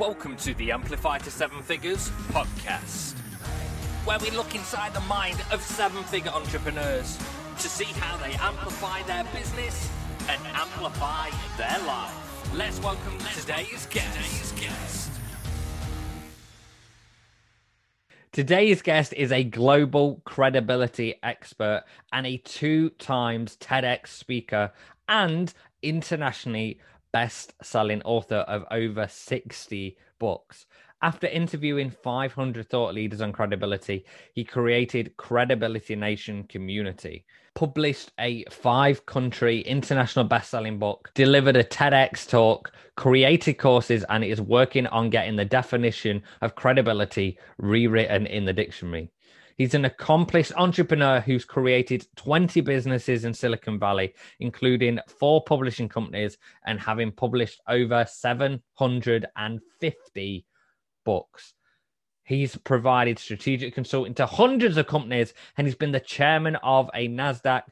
Welcome to the Amplify to Seven Figures podcast, where we look inside the mind of seven figure entrepreneurs to see how they amplify their business and amplify their life. Let's welcome today's guest. Today's guest is a global credibility expert and a two times TEDx speaker and internationally best selling author of over 60 books. After interviewing 500 thought leaders on credibility, he created Credibility Nation Community, published a five country international best selling book, delivered a TEDx talk, created courses, and is working on getting the definition of credibility rewritten in the dictionary. He's an accomplished entrepreneur who's created 20 businesses in Silicon Valley, including four publishing companies and having published over 750 books. He's provided strategic consulting to hundreds of companies and he's been the chairman of a NASDAQ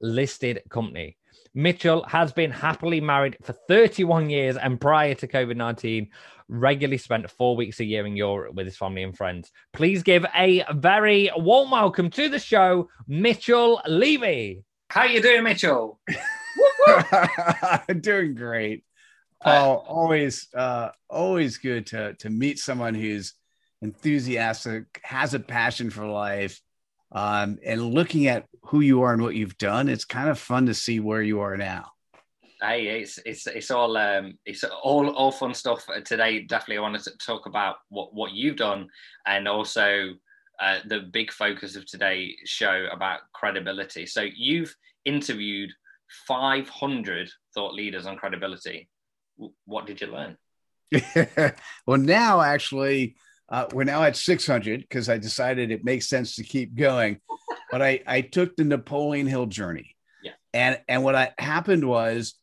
listed company. Mitchell has been happily married for 31 years and prior to COVID 19, regularly spent four weeks a year in Europe with his family and friends. Please give a very warm welcome to the show, Mitchell Levy. How you doing, Mitchell? doing great. Paul, always uh, always good to to meet someone who's enthusiastic, has a passion for life, um, and looking at who you are and what you've done, it's kind of fun to see where you are now. Hey, it's it's it's all um, it's all all fun stuff today. Definitely, I wanted to talk about what what you've done, and also uh, the big focus of today's show about credibility. So you've interviewed 500 thought leaders on credibility. What did you learn? well, now actually, uh, we're now at 600 because I decided it makes sense to keep going. but I, I took the Napoleon Hill journey. Yeah. And and what I, happened was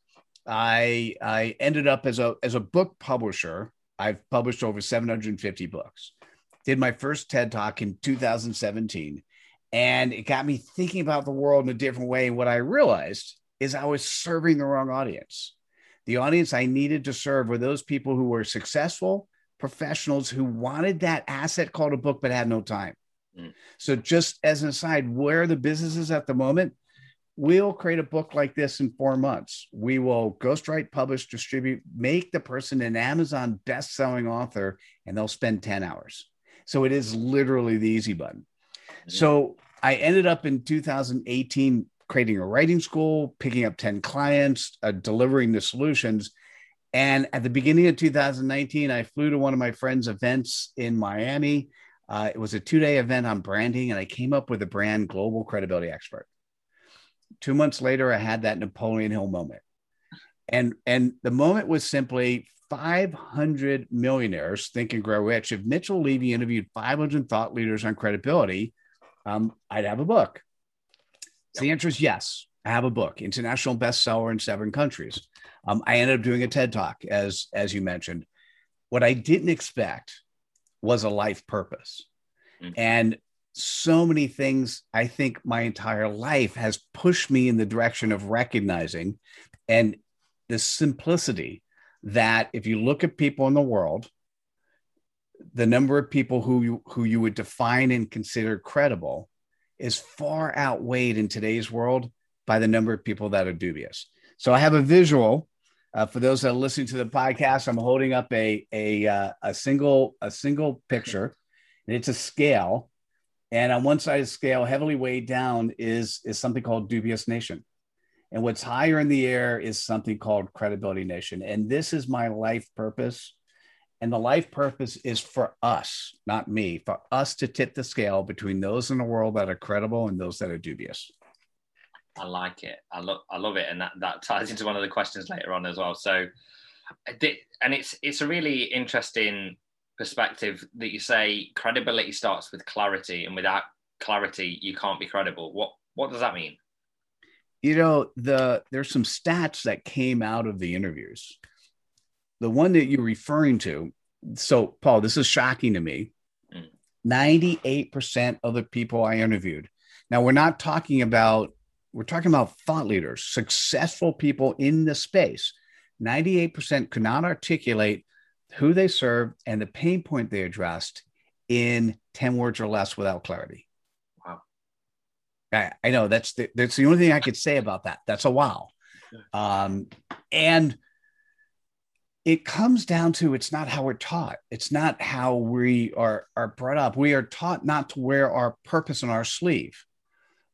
I I ended up as a as a book publisher. I've published over 750 books. Did my first TED Talk in 2017. And it got me thinking about the world in a different way. And what I realized is I was serving the wrong audience. The audience I needed to serve were those people who were successful professionals who wanted that asset called a book but had no time. Mm. So, just as an aside, where the businesses at the moment, we'll create a book like this in four months. We will ghostwrite, publish, distribute, make the person an Amazon best-selling author, and they'll spend 10 hours. So it is literally the easy button. Mm. So I ended up in 2018 creating a writing school, picking up 10 clients, uh, delivering the solutions. And at the beginning of 2019, I flew to one of my friend's events in Miami. Uh, it was a two day event on branding, and I came up with a brand global credibility expert. Two months later, I had that Napoleon Hill moment. And, and the moment was simply 500 millionaires think and grow rich. If Mitchell Levy interviewed 500 thought leaders on credibility, um, I'd have a book. So the answer is yes. I have a book, international bestseller in seven countries. Um, I ended up doing a TED talk, as as you mentioned. What I didn't expect was a life purpose, mm-hmm. and so many things. I think my entire life has pushed me in the direction of recognizing, and the simplicity that if you look at people in the world, the number of people who you, who you would define and consider credible is far outweighed in today's world by the number of people that are dubious. So I have a visual. Uh, for those that are listening to the podcast, I'm holding up a a uh, a single a single picture, and it's a scale. And on one side of the scale, heavily weighed down, is is something called dubious nation, and what's higher in the air is something called credibility nation. And this is my life purpose. And the life purpose is for us, not me, for us to tip the scale between those in the world that are credible and those that are dubious. I like it. I love I love it, and that that ties into one of the questions later on as well. So, and it's it's a really interesting perspective that you say credibility starts with clarity, and without clarity, you can't be credible. What what does that mean? You know, the there's some stats that came out of the interviews. The one that you're referring to. So, Paul, this is shocking to me. 98% mm. of the people I interviewed. Now, we're not talking about we're talking about thought leaders, successful people in the space. 98% could not articulate who they serve, and the pain point they addressed in 10 words or less without clarity. Wow. I, I know that's the, that's the only thing I could say about that. That's a wow. Um, and it comes down to it's not how we're taught. It's not how we are, are brought up. We are taught not to wear our purpose on our sleeve.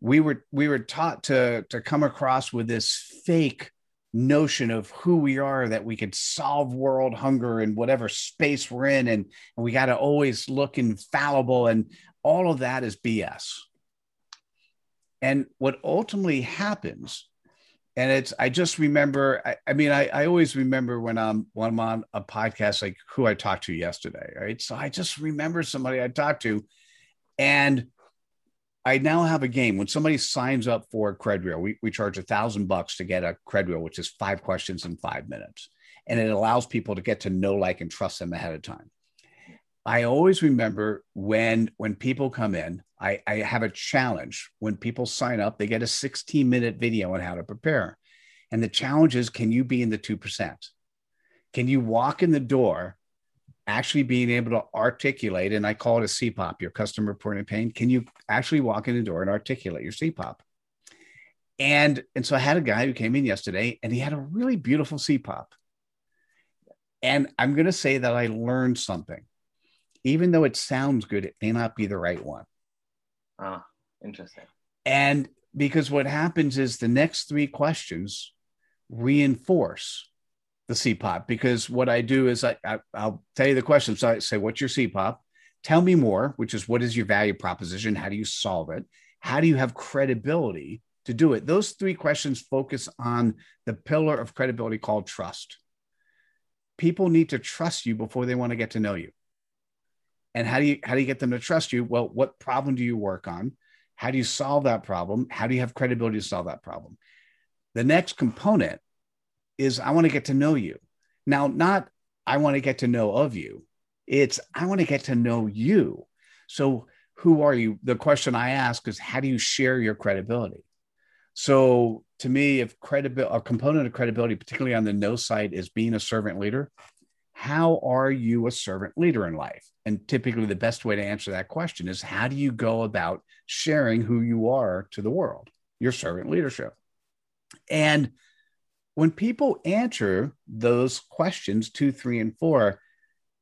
We were we were taught to to come across with this fake notion of who we are that we could solve world hunger in whatever space we're in and, and we got to always look infallible and all of that is bs and what ultimately happens and it's i just remember i, I mean I, I always remember when i'm when i'm on a podcast like who i talked to yesterday right? So i just remember somebody i talked to and I now have a game. When somebody signs up for a cred reel, we, we charge a thousand bucks to get a cred reel, which is five questions in five minutes. And it allows people to get to know, like, and trust them ahead of time. I always remember when when people come in, I, I have a challenge. When people sign up, they get a 16 minute video on how to prepare. And the challenge is can you be in the 2%? Can you walk in the door actually being able to articulate, and I call it a CPOP, your customer reporting pain. Can you actually walk in the door and articulate your CPOP? And and so I had a guy who came in yesterday, and he had a really beautiful CPOP. And I'm going to say that I learned something, even though it sounds good, it may not be the right one. Ah, interesting. And because what happens is the next three questions reinforce the CPOP because what I do is I, I will tell you the question. So I say, "What's your CPOP?" Tell me more, which is what is your value proposition? How do you solve it? How do you have credibility to do it? Those three questions focus on the pillar of credibility called trust. People need to trust you before they want to get to know you. And how do you how do you get them to trust you? Well, what problem do you work on? How do you solve that problem? How do you have credibility to solve that problem? The next component is I want to get to know you. Now, not I want to get to know of you. It's I want to get to know you. So, who are you? The question I ask is how do you share your credibility? So, to me, if credibility, a component of credibility, particularly on the know side, is being a servant leader, how are you a servant leader in life? And typically, the best way to answer that question is how do you go about sharing who you are to the world, your servant leadership? And when people answer those questions two, three, and four,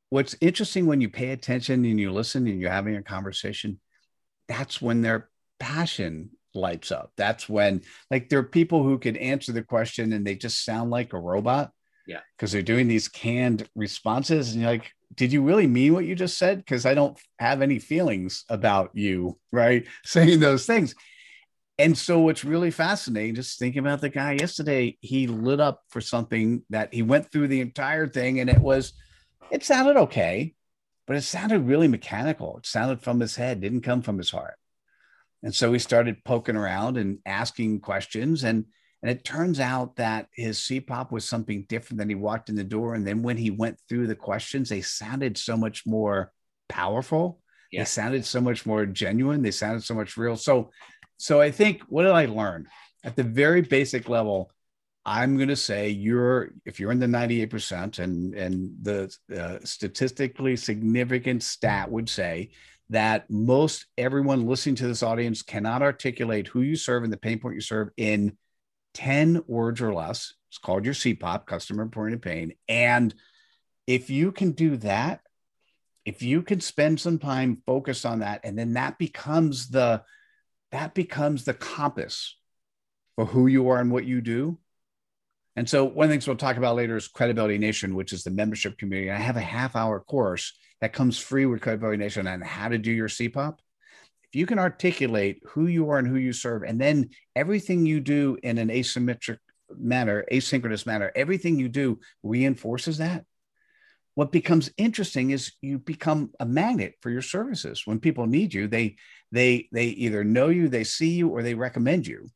what's interesting when you pay attention and you listen and you're having a conversation, that's when their passion lights up. That's when, like, there are people who can answer the question and they just sound like a robot. Yeah. Because they're doing these canned responses. And you're like, did you really mean what you just said? Because I don't have any feelings about you, right? Saying those things. And so what's really fascinating, just thinking about the guy yesterday, he lit up for something that he went through the entire thing and it was, it sounded okay, but it sounded really mechanical. It sounded from his head, didn't come from his heart. And so he started poking around and asking questions. And, and it turns out that his CPOP was something different than he walked in the door. And then when he went through the questions, they sounded so much more powerful. Yeah. They sounded so much more genuine. They sounded so much real. So so I think what did I learn at the very basic level? I'm going to say you're if you're in the 98% and and the uh, statistically significant stat would say that most everyone listening to this audience cannot articulate who you serve and the pain point you serve in 10 words or less. It's called your CPOP, customer point of pain. And if you can do that, if you can spend some time focused on that, and then that becomes the that becomes the compass for who you are and what you do. And so, one of the things we'll talk about later is Credibility Nation, which is the membership community. I have a half hour course that comes free with Credibility Nation on how to do your CPOP. If you can articulate who you are and who you serve, and then everything you do in an asymmetric manner, asynchronous manner, everything you do reinforces that. What becomes interesting is you become a magnet for your services. When people need you, they they they either know you they see you or they recommend you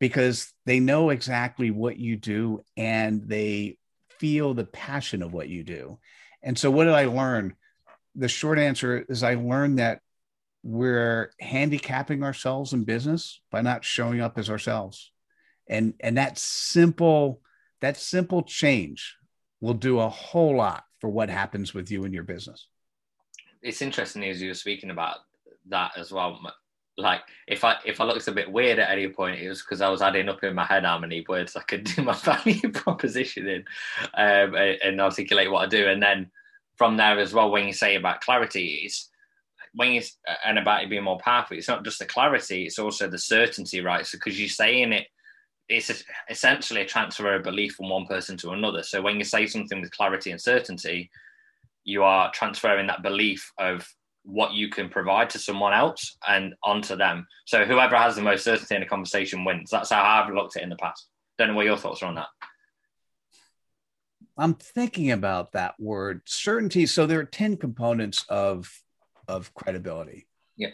because they know exactly what you do and they feel the passion of what you do. And so what did i learn? The short answer is i learned that we're handicapping ourselves in business by not showing up as ourselves. And and that simple that simple change will do a whole lot for what happens with you and your business. It's interesting as you were speaking about that as well. Like if I if I looked a bit weird at any point, it was because I was adding up in my head how many words I could do my value proposition in um, and articulate what I do. And then from there as well, when you say about clarity, it's when you and about it being more powerful, it's not just the clarity, it's also the certainty, right? So because you're saying it, it's essentially a transfer of belief from one person to another. So when you say something with clarity and certainty, you are transferring that belief of what you can provide to someone else and onto them. So whoever has the most certainty in a conversation wins. That's how I've looked at it in the past. Don't know what your thoughts are on that. I'm thinking about that word certainty. So there are 10 components of of credibility. Yeah.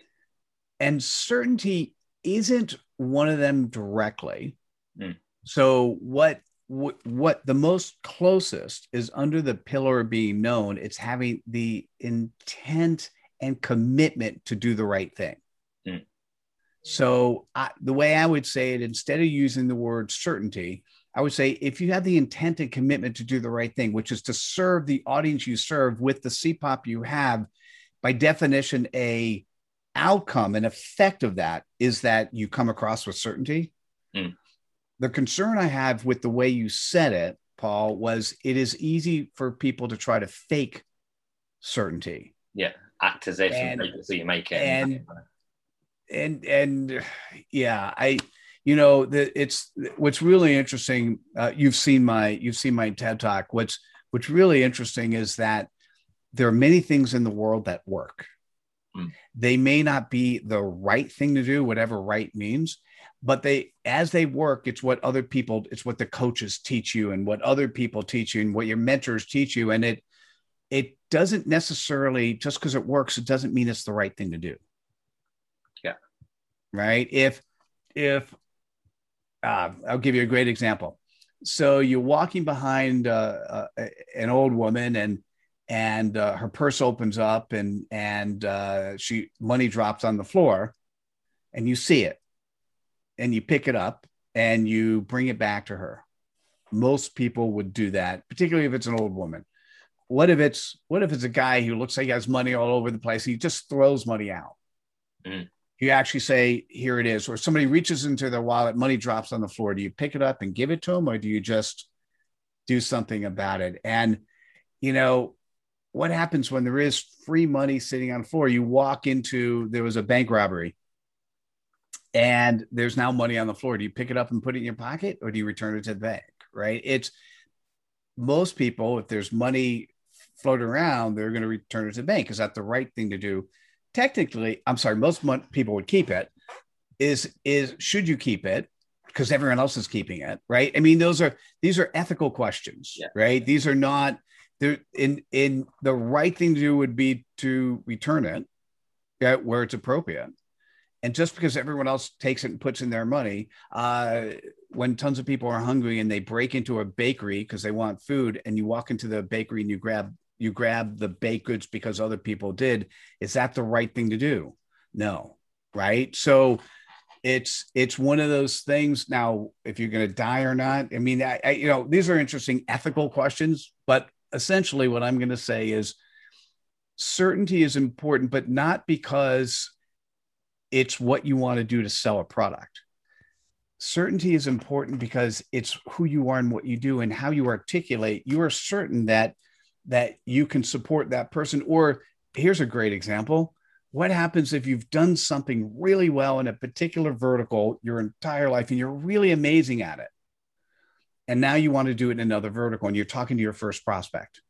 And certainty isn't one of them directly. Mm. So what what, what the most closest is under the pillar of being known it's having the intent and commitment to do the right thing Mm. so I, the way i would say it instead of using the word certainty i would say if you have the intent and commitment to do the right thing which is to serve the audience you serve with the cpop you have by definition a outcome and effect of that is that you come across with certainty Mm. The concern i have with the way you said it paul was it is easy for people to try to fake certainty Yeah, act as if And- so you make it. and- and and yeah i you know the it's what's really interesting uh, you've seen my you've seen my ted talk what's what's really interesting is that there are many things in the world that work Mm. they may not be the right thing to do whatever right means but they as they work it's what other people it's what the coaches teach you and what other people teach you and what your mentors teach you. And it it doesn't necessarily just because it works it doesn't mean it's the right thing to do. Yeah. right? If if uh, i'll give you a great example. So you're walking behind uh, uh, an old woman and and uh, her purse opens up and and uh, she money drops on the floor and you see it and you pick it up and you bring it back to her. Most people would do that particularly if it's an old woman. What if it's what if it's a guy who looks like he has money all over the place? He just throws money out. Mm. you actually say here it is. Or somebody reaches into their wallet money drops on the floor. Do you pick it up and give it to them or do you just do something about it? And you know what happens when there is free money sitting on the floor? You walk into there was a bank robbery and there's now money on the floor. Do you pick it up and put it in your pocket or do you return it to the bank right? It's most people if there's money floating around they're going to return it to the bank. Is that the right thing to do? Technically i'm sorry most people would keep it. Is is should you keep it? Because everyone else is keeping it right? I mean those are these are ethical questions Yeah. right? These are not in in the right thing to do would be to return it yeah, where it's appropriate and just because everyone else takes it and puts in their money uh, when tons of people are hungry and they break into a bakery because they want food and you walk into the bakery and you grab you grab the baked goods because other people did is that the right thing to do? No right? So it's it's one of those things. Now if you're going to die or not i mean I, I you know these are interesting ethical questions but essentially what i'm going to say is certainty is important but not because it's what you want to do to sell a product. Certainty is important because it's who you are and what you do and how you articulate. You are certain that that you can support that person. Or here's a great example. What happens if you've done something really well in a particular vertical your entire life and you're really amazing at it? And now you want to do it in another vertical and you're talking to your first prospect.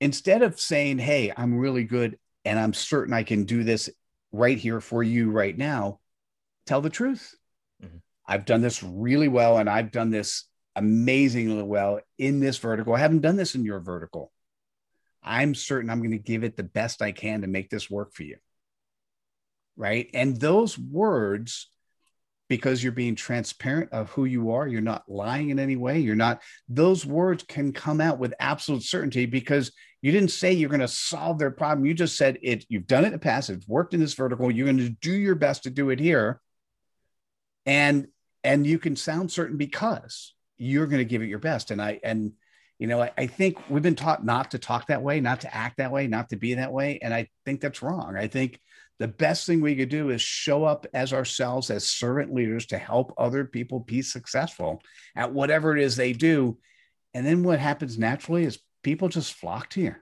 Instead of saying hey i'm really good and i'm certain i can do this right here for you right now tell the truth. Mhm. i've done this really well and i've done this amazingly well in this vertical. I haven't done this in your vertical. I'm certain i'm going to give it the best i can to make this work for you right? And those words because you're being transparent of who you are you're not lying in any way. You're not those words can come out with absolute certainty because you didn't say you're going to solve their problem you just said it you've done it in the past it's worked in this vertical you're going to do your best to do it here and and you can sound certain because you're going to give it your best and i and you know, I, I, think we've been taught not to talk that way, not to act that way, not to be that way. And I think that's wrong. I think the best thing we could do is show up as ourselves as servant leaders to help other people be successful at whatever it is they do. And then what happens naturally is people just flock to you.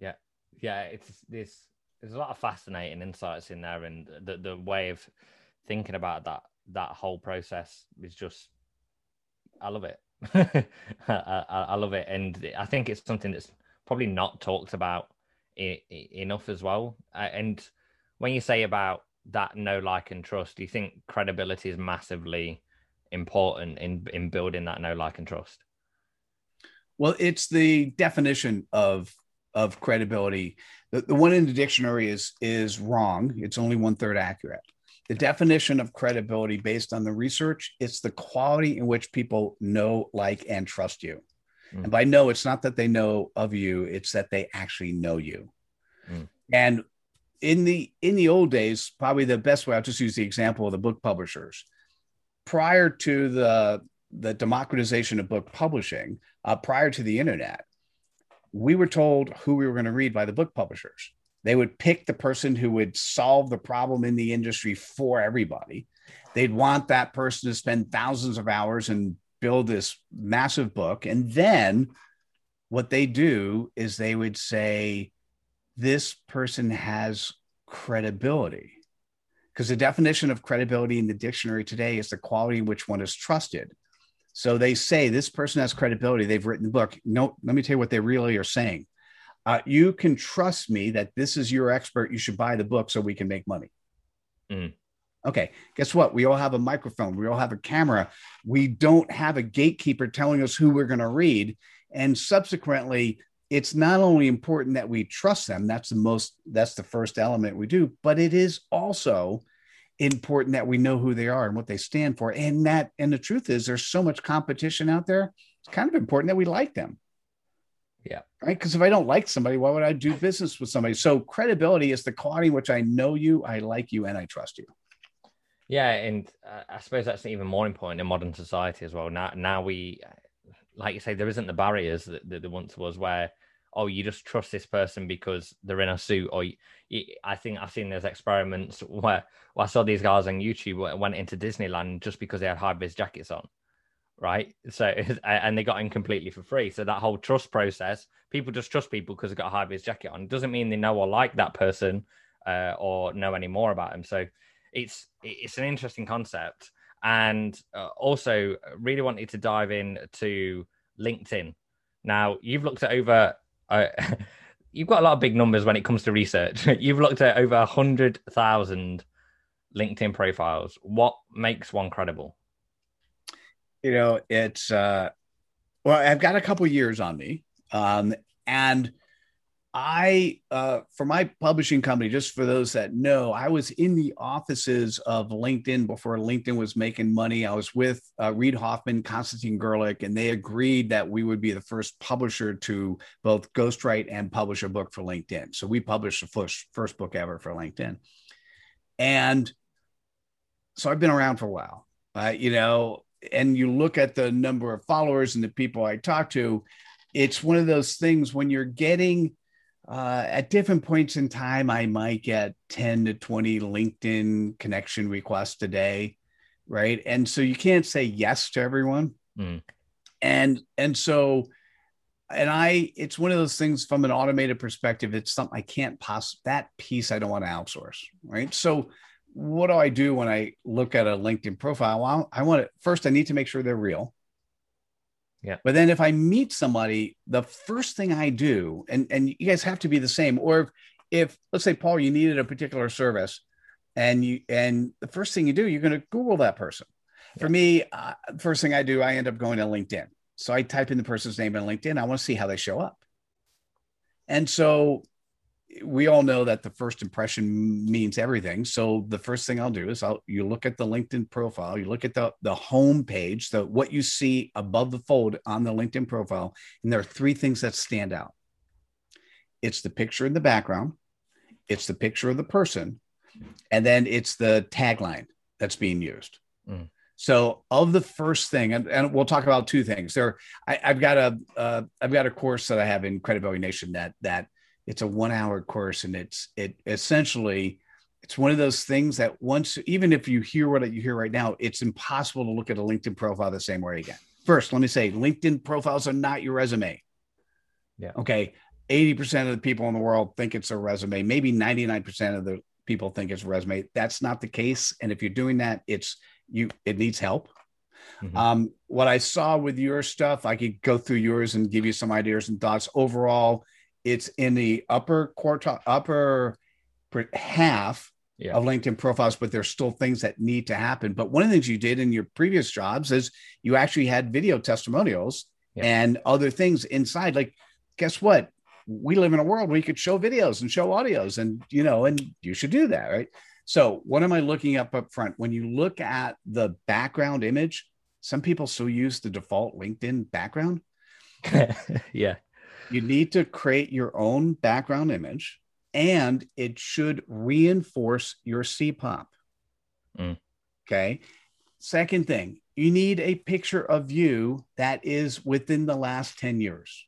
Yeah. Yeah. It's this, there's a lot of fascinating insights in there. And the, the way of thinking about that, that whole process is just, I love it. I, I, I, love it, and I think it's something that's probably not talked about I- enough as well. Uh, and when you say about that know like, and trust, do you think credibility is massively important in in building that know like, and trust? Well, it's the definition of of credibility. The, the one in the dictionary is is wrong. It's only one third accurate the definition of credibility based on the research it's the quality in which people know like and trust you mm. and by know it's not that they know of you it's that they actually know you mm. and in the in the old days probably the best way i'll just use the example of the book publishers prior to the the democratization of book publishing uh, prior to the internet we were told who we were going to read by the book publishers they would pick the person who would solve the problem in the industry for everybody. They'd want that person to spend thousands of hours and build this massive book. And then what they do is they would say, this person has credibility. Because the definition of credibility in the dictionary today is the quality in which one is trusted. So they say this person has credibility. They've written the book. No, let me tell you what they really are saying uh, you can trust me that this is your expert. You should buy the book so we can make money. Mm. Okay, guess what? We all have a microphone, we all have a camera. We don't have a gatekeeper telling us who we're going to read. And subsequently, it's not only important that we trust them, that's the most, that's the first element we do, but it is also important that we know who they are and what they stand for. And that, and the truth is, there's so much competition out there. It's kind of important that we like them. Yeah. Right. Because if I don't like somebody, why would I do business with somebody? So credibility is the quality in which I know you, I like you, and I trust you. Yeah, and uh, I suppose that's even more important in modern society as well. Now, now we, like you say, there isn't the barriers that, that there once was, where oh, you just trust this person because they're in a suit, or I think I've seen those experiments where, I saw these guys on YouTube went into Disneyland just because they had high vis jackets on right? So and they got in completely for free. So that whole trust process, people just trust people because they've got a high vis jacket on. It doesn't mean they know or like that person uh, or know any more about them. So it's it's an interesting concept, and uh, also really wanted to dive in to LinkedIn. Now you've looked at over. Uh, you've got a lot of big numbers when it comes to research. you've looked at over a hundred thousand LinkedIn profiles. What makes one credible? you know, it's uh, well, I've got a couple years on me, um, and I, uh, for my publishing company, just for those that know, I was in the offices of LinkedIn before LinkedIn was making money. I was with uh, Reid Hoffman, Konstantin Guericke, and they agreed that we would be the first publisher to both ghostwrite and publish a book for LinkedIn. So we published the first, first book ever for LinkedIn. And so I've been around for a while. Uh, you know, and you look at the number of followers and the people I talk to, it's one of those things when you're getting uh, at different points in time, I might get 10 to 20 LinkedIn connection requests a day. Right. And so you can't say yes to everyone. Mm. And, and so, and I, it's one of those things from an automated perspective, it's something I can't pass that piece I don't want to outsource. Right. So, what do I do when I look at a LinkedIn profile? Well, I want to first, I need to make sure they're real. Yeah. But then if I meet somebody, the first thing I do, and, and you guys have to be the same, or if, if let's say, Paul, you needed a particular service and you, and the first thing you do, you're going to Google that person. Yeah. For me, uh, first thing I do, I end up going to LinkedIn. So I type in the person's name on LinkedIn. I want to see how they show up. And so we all know that the first impression means everything. So the first thing I'll do is I'll you look at the LinkedIn profile, you look at the the home page, the what you see above the fold on the LinkedIn profile, and there are three things that stand out. It's the picture in the background, it's the picture of the person, and then it's the tagline that's being used. Mm. So, of the first thing, and, and we'll talk about two things. There, I, have got a uh, I've got a course that I have in Credibility Nation that that it's a one hour course, and it's it essentially it's one of those things that once even if you hear what you hear right now, it's impossible to look at a LinkedIn profile the same way again. First, let me say LinkedIn profiles are not your resume. Yeah. Okay. 80% of the people in the world think it's a resume. Maybe 99% of the people think it's a resume. That's not the case. And if you're doing that, it's you it needs help. Mm-hmm. Um, what I saw with your stuff, I could go through yours and give you some ideas and thoughts. Overall, it's in the upper quartile, upper half yeah. of LinkedIn profiles, but there's still things that need to happen. But one of the things you did in your previous jobs is you actually had video testimonials yeah. and other things inside. Like, guess what? We live in a world where you could show videos and show audios, and you know, and you should do that, right? So, what am I looking up up front? When you look at the background image, some people still use the default LinkedIn background. yeah. You need to create your own background image and it should reinforce your CPOP. Mm. Okay. Second thing, you need a picture of you that is within the last 10 years.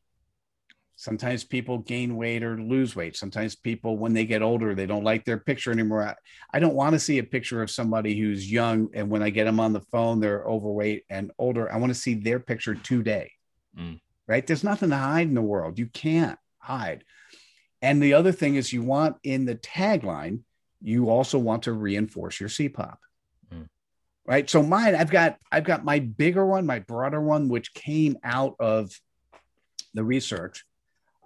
Sometimes people gain weight or lose weight. Sometimes people, when they get older, they don't like their picture anymore. I don't want to see a picture of somebody who's young. And when I get them on the phone, they're overweight and older. I want to see their picture today. Mm. Right. There's nothing to hide in the world. You can't hide. And the other thing is, you want in the tagline, you also want to reinforce your CPOP. Mm. Right. So mine, I've got I've got my bigger one, my broader one, which came out of the research.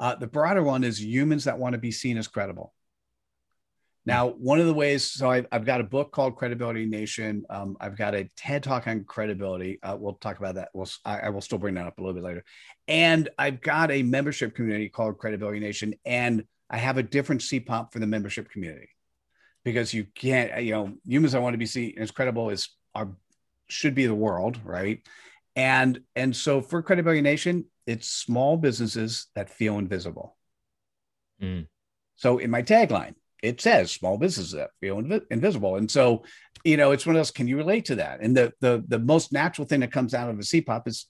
Uh, the broader one is humans that want to be seen as credible. Now, one of the ways, so I've, I've got a book called Credibility Nation. Um, I've got a TED talk on credibility. Uh, we'll talk about that. We'll, I, I, will still bring that up a little bit later. And I've got a membership community called Credibility Nation. And I have a different CPOP for the membership community because you can't, you know, humans I want to be seen as credible as are should be the world, right? And and so for Credibility Nation, it's small businesses that feel invisible. Mm. So in my tagline, it says small businesses that feel invi- invisible. And so, you know, it's one of those, can you relate to that? And the, the, the most natural thing that comes out of a CPOP is,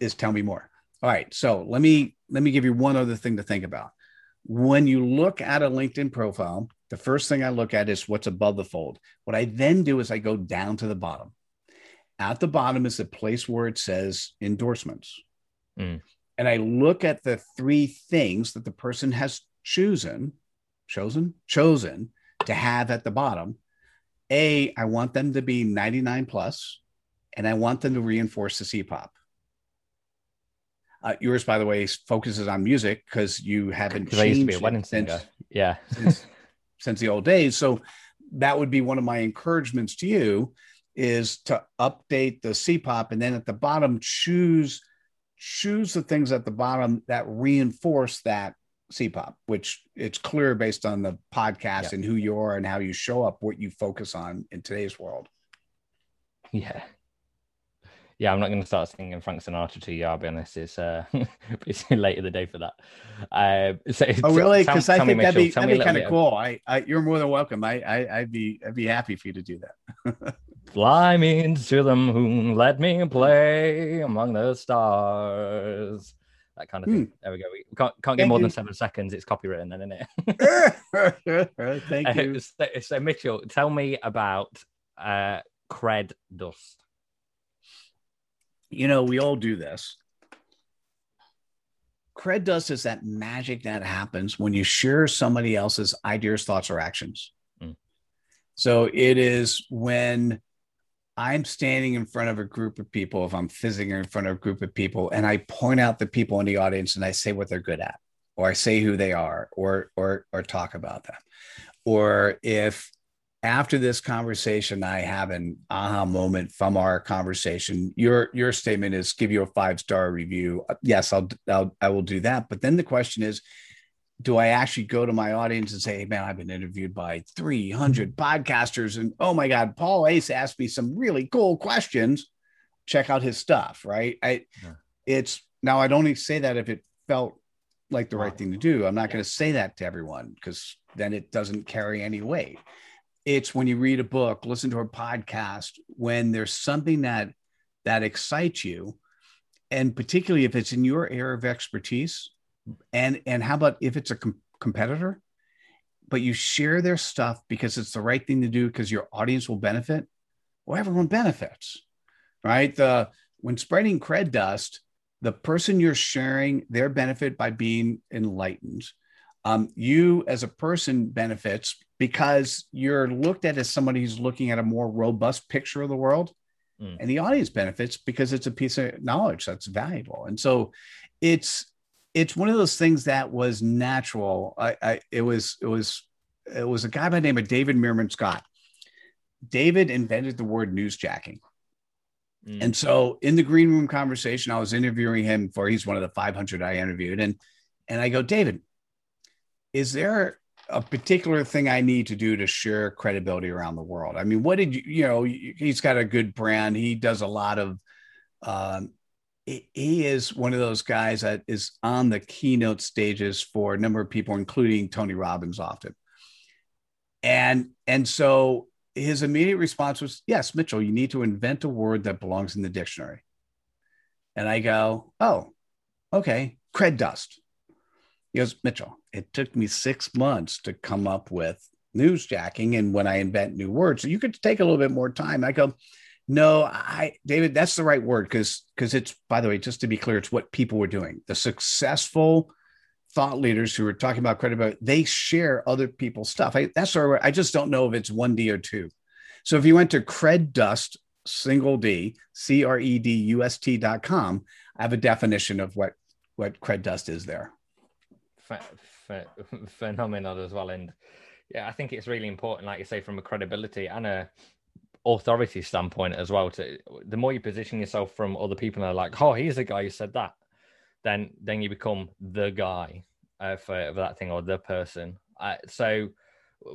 is tell me more. All right. So let me, let me give you one other thing to think about. When you look at a LinkedIn profile, the first thing I look at is what's above the fold. What I then do is I go down to the bottom. At the bottom is a place where it says endorsements. Mm. And I look at the three things that the person has chosen chosen chosen to have at the bottom a i want them to be 99 plus and i want them to reinforce the cpop. Uh, yours by the way focuses on music because you haven't changed I used to be a wedding singer. Since, yeah. since, since the old days. So that would be one of my encouragements to you is to update the cpop and then at the bottom choose choose the things at the bottom that reinforce that CPOP, which it's clear based on the podcast yeah. and who you are and how you show up, what you focus on in today's world. Yeah. Yeah, I'm not going to start singing Frank Sinatra to you. I'll be honest. It's uh, it's late in the day for that. Uh, so, oh, really? Because I think that'd be, that'd be kind of cool. I, I, you're more than welcome. I, I, I'd be, I'd be happy for you to do that. Fly me into the moon, let me play among the stars that kind of thing. Hmm. There we go. We can't, can't get more you. than seven seconds. It's copywritten, then, isn't it? Thank uh, you. So, so, Mitchell, tell me about uh, cred dust. You know, we all do this. Cred dust is that magic that happens when you share somebody else's ideas, thoughts, or actions. Mm. So it is when I'm standing in front of a group of people, if I'm physically in front of a group of people, and I point out the people in the audience and I say what they're good at, or I say who they are, or or or talk about them, or if after this conversation I have an aha moment from our conversation, your your statement is give you a five star review. Uh, yes, I'll, I'll I will do that. But then the question is, do I actually go to my audience and say, hey, man, I've been interviewed by 300 podcasters and oh my God, Paul Ace asked me some really cool questions. Check out his stuff, right? I, yeah. it's now I'd only say that if it felt like the right thing to do. I'm not yeah. going to say that to everyone because then it doesn't carry any weight. it's when you read a book, listen to a podcast, when there's something that that excites you, and particularly if it's in your area of expertise, and and how about if it's a com- competitor, but you share their stuff because it's the right thing to do because your audience will benefit. Well, everyone benefits, right? The when spreading cred dust, the person you're sharing their benefit by being enlightened. Um, you as a person benefits because you're looked at as somebody who's looking at a more robust picture of the world. Mm. And the audience benefits because it's a piece of knowledge that's valuable. And so it's it's one of those things that was natural. I, I it was it was it was a guy by the name of David Meerman Scott. David invented the word newsjacking. Mm. And so in the green room conversation, I was interviewing him for he's one of the 500 I interviewed. And and I go, David, is there a particular thing I need to do to share credibility around the world? I mean, what did you, you know, he's got a good brand. He does a lot of, um, he is one of those guys that is on the keynote stages for a number of people, including Tony Robbins often. And, and so his immediate response was, yes, Mitchell, you need to invent a word that belongs in the dictionary. And I go, oh, okay, cred dust. He goes, Mitchell, it took me six months to come up with newsjacking. And when I invent new words, so you could take a little bit more time. I go, no, I, David, that's the right word because because it's by the way, just to be clear, it's what people were doing. The successful thought leaders who were talking about credibility, they share other people's stuff. I, that's our, I just don't know if it's one D or two. So if you went to cred dust single D C R E D U S T dot com, I have a definition of what what cred dust is there phenomenal as well. And yeah, I think it's really important, like you say, from a credibility and a authority standpoint as well. To the more you position yourself from other people, and are like, oh, he's the guy who said that. Then then you become the guy uh, for, for, that thing or the person. Uh, so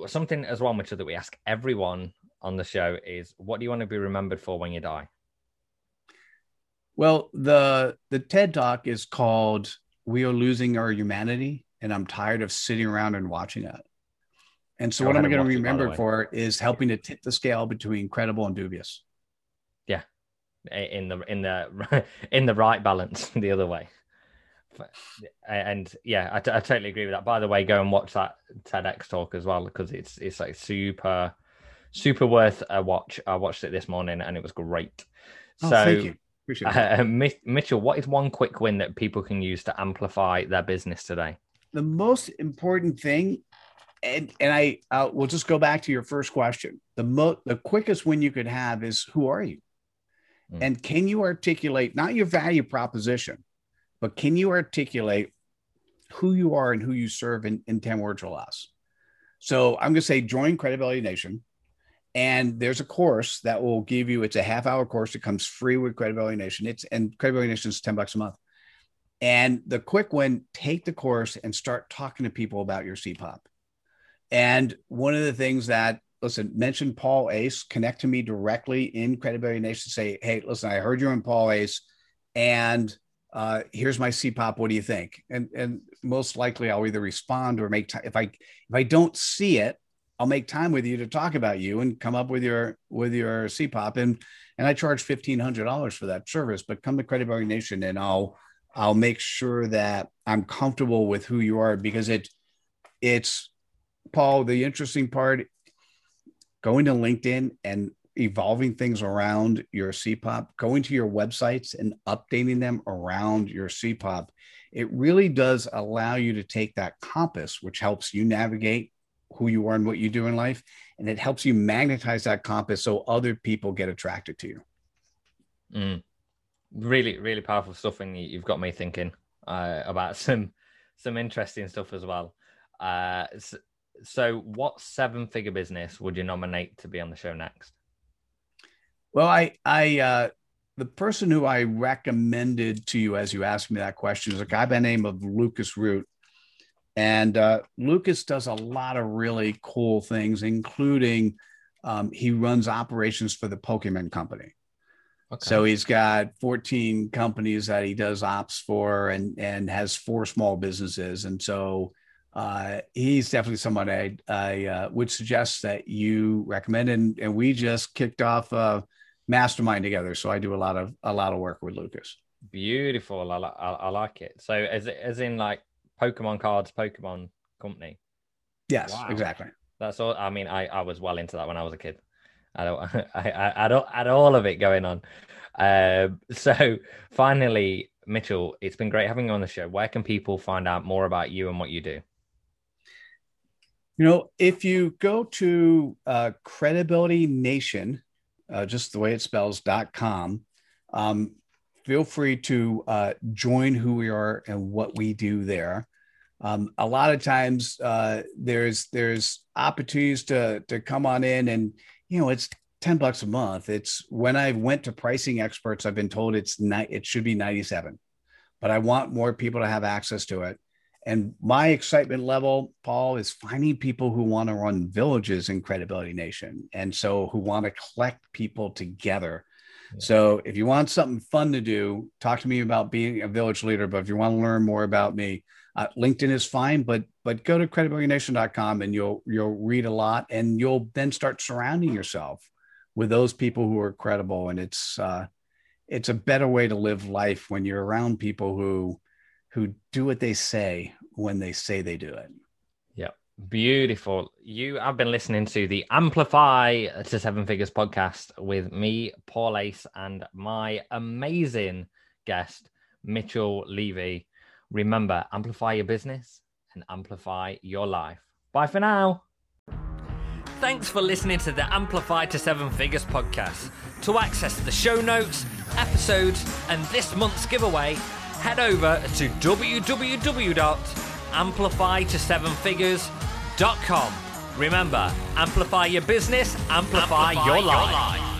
something as well, Mitchell, that we ask everyone on the show is, what do you want to be remembered for when you die? Well, the the TED Talk is called "We Are Losing Our Humanity," and I'm tired of sitting around and watching it. And so, Go what am I going to remember for is helping to tip the scale between credible and dubious. Yeah, in the in the in the right balance, the other way. And yeah, I, t- I totally agree with that. By the way, go and watch that TEDx talk as well because it's it's like super super worth a watch. I watched it this morning and it was great. Oh, so, thank you. Appreciate uh, Mitchell, what is one quick win that people can use to amplify their business today? the most important thing, and and I uh, will just go back to your first question. The mo- the quickest win you could have is who are you, mm. and can you articulate not your value proposition, but can you articulate who you are and who you serve in, in 10 words or less. So I'm going to say join Credibility Nation. And there's a course that will give you, it's a half hour course. It comes free with Credibility Nation. It's and Credibility Nation is 10 bucks a month. And the quick one, take the course and start talking to people about your CPOP. And one of the things that, listen, mention Paul Ace, connect to me directly in Credibility Nation, say, hey, listen, I heard you're on Paul Ace, and uh, here's my CPOP. What do you think? And and most likely I'll either respond or make time. If I if I don't see it, I'll make time with you to talk about you and come up with your with your CPOP. And and I charge fifteen hundred dollars for that service. But come to Credibility Nation and I'll I'll make sure that I'm comfortable with who you are because it it's Paul, the interesting part going to LinkedIn and evolving things around your CPOP, going to your websites and updating them around your CPOP, it really does allow you to take that compass, which helps you navigate who you are and what you do in life. And it helps you magnetize that compass so other people get attracted to you. Mm really really powerful stuff and you've got me thinking uh, about some some interesting stuff as well uh, so, what seven figure business would you nominate to be on the show next well i i uh, the person who i recommended to you as you asked me that question is a guy by the name of lucas root and uh, lucas does a lot of really cool things including um, he runs operations for the pokemon company Okay. So he's got 14 companies that he does ops for and and has four small businesses. And so uh, he's definitely someone I, I uh, would suggest that you recommend. And, and we just kicked off a mastermind together. So I do a lot of, a lot of work with Lucas. Beautiful. I, I, I like it. So as, as in like Pokemon cards, Pokemon company. Yes, wow. exactly. That's all. I mean, I, I was well into that when I was a kid. I don't, I, I, I don't, had all of it going on. Uh, so finally, Mitchell, it's been great having you on the show. Where can people find out more about you and what you do? You know, if you go to uh, Credibility Nation, uh, just the way it spells dot com, um, feel free to uh, join who we are and what we do there. Um, a lot of times uh, there's there's opportunities to to come on in and you know it's 10 bucks a month. It's when I went to pricing experts, I've been told it's not, it should be 97, but I want more people to have access to it. And my excitement level, Paul, is finding people who want to run villages in Credibility Nation. And so who want to collect people together. Yeah. So if you want something fun to do, talk to me about being a village leader. But if you want to learn more about me, uh, LinkedIn is fine, but but go to credibilitynation.com and you'll you'll read a lot and you'll then start surrounding yourself with those people who are credible and it's uh, it's a better way to live life when you're around people who who do what they say when they say they do it. Yeah beautiful. You have been listening to the amplify to seven figures podcast with me paul ace and my amazing guest mitchell levy. Remember amplify your business and amplify your life. Bye for now. Thanks for listening to the Amplify to Seven Figures podcast. To access the show notes, episodes, and this month's giveaway, head over to www.amplifyto7figures.com. Remember, amplify your business, amplify, amplify your, life. Your life.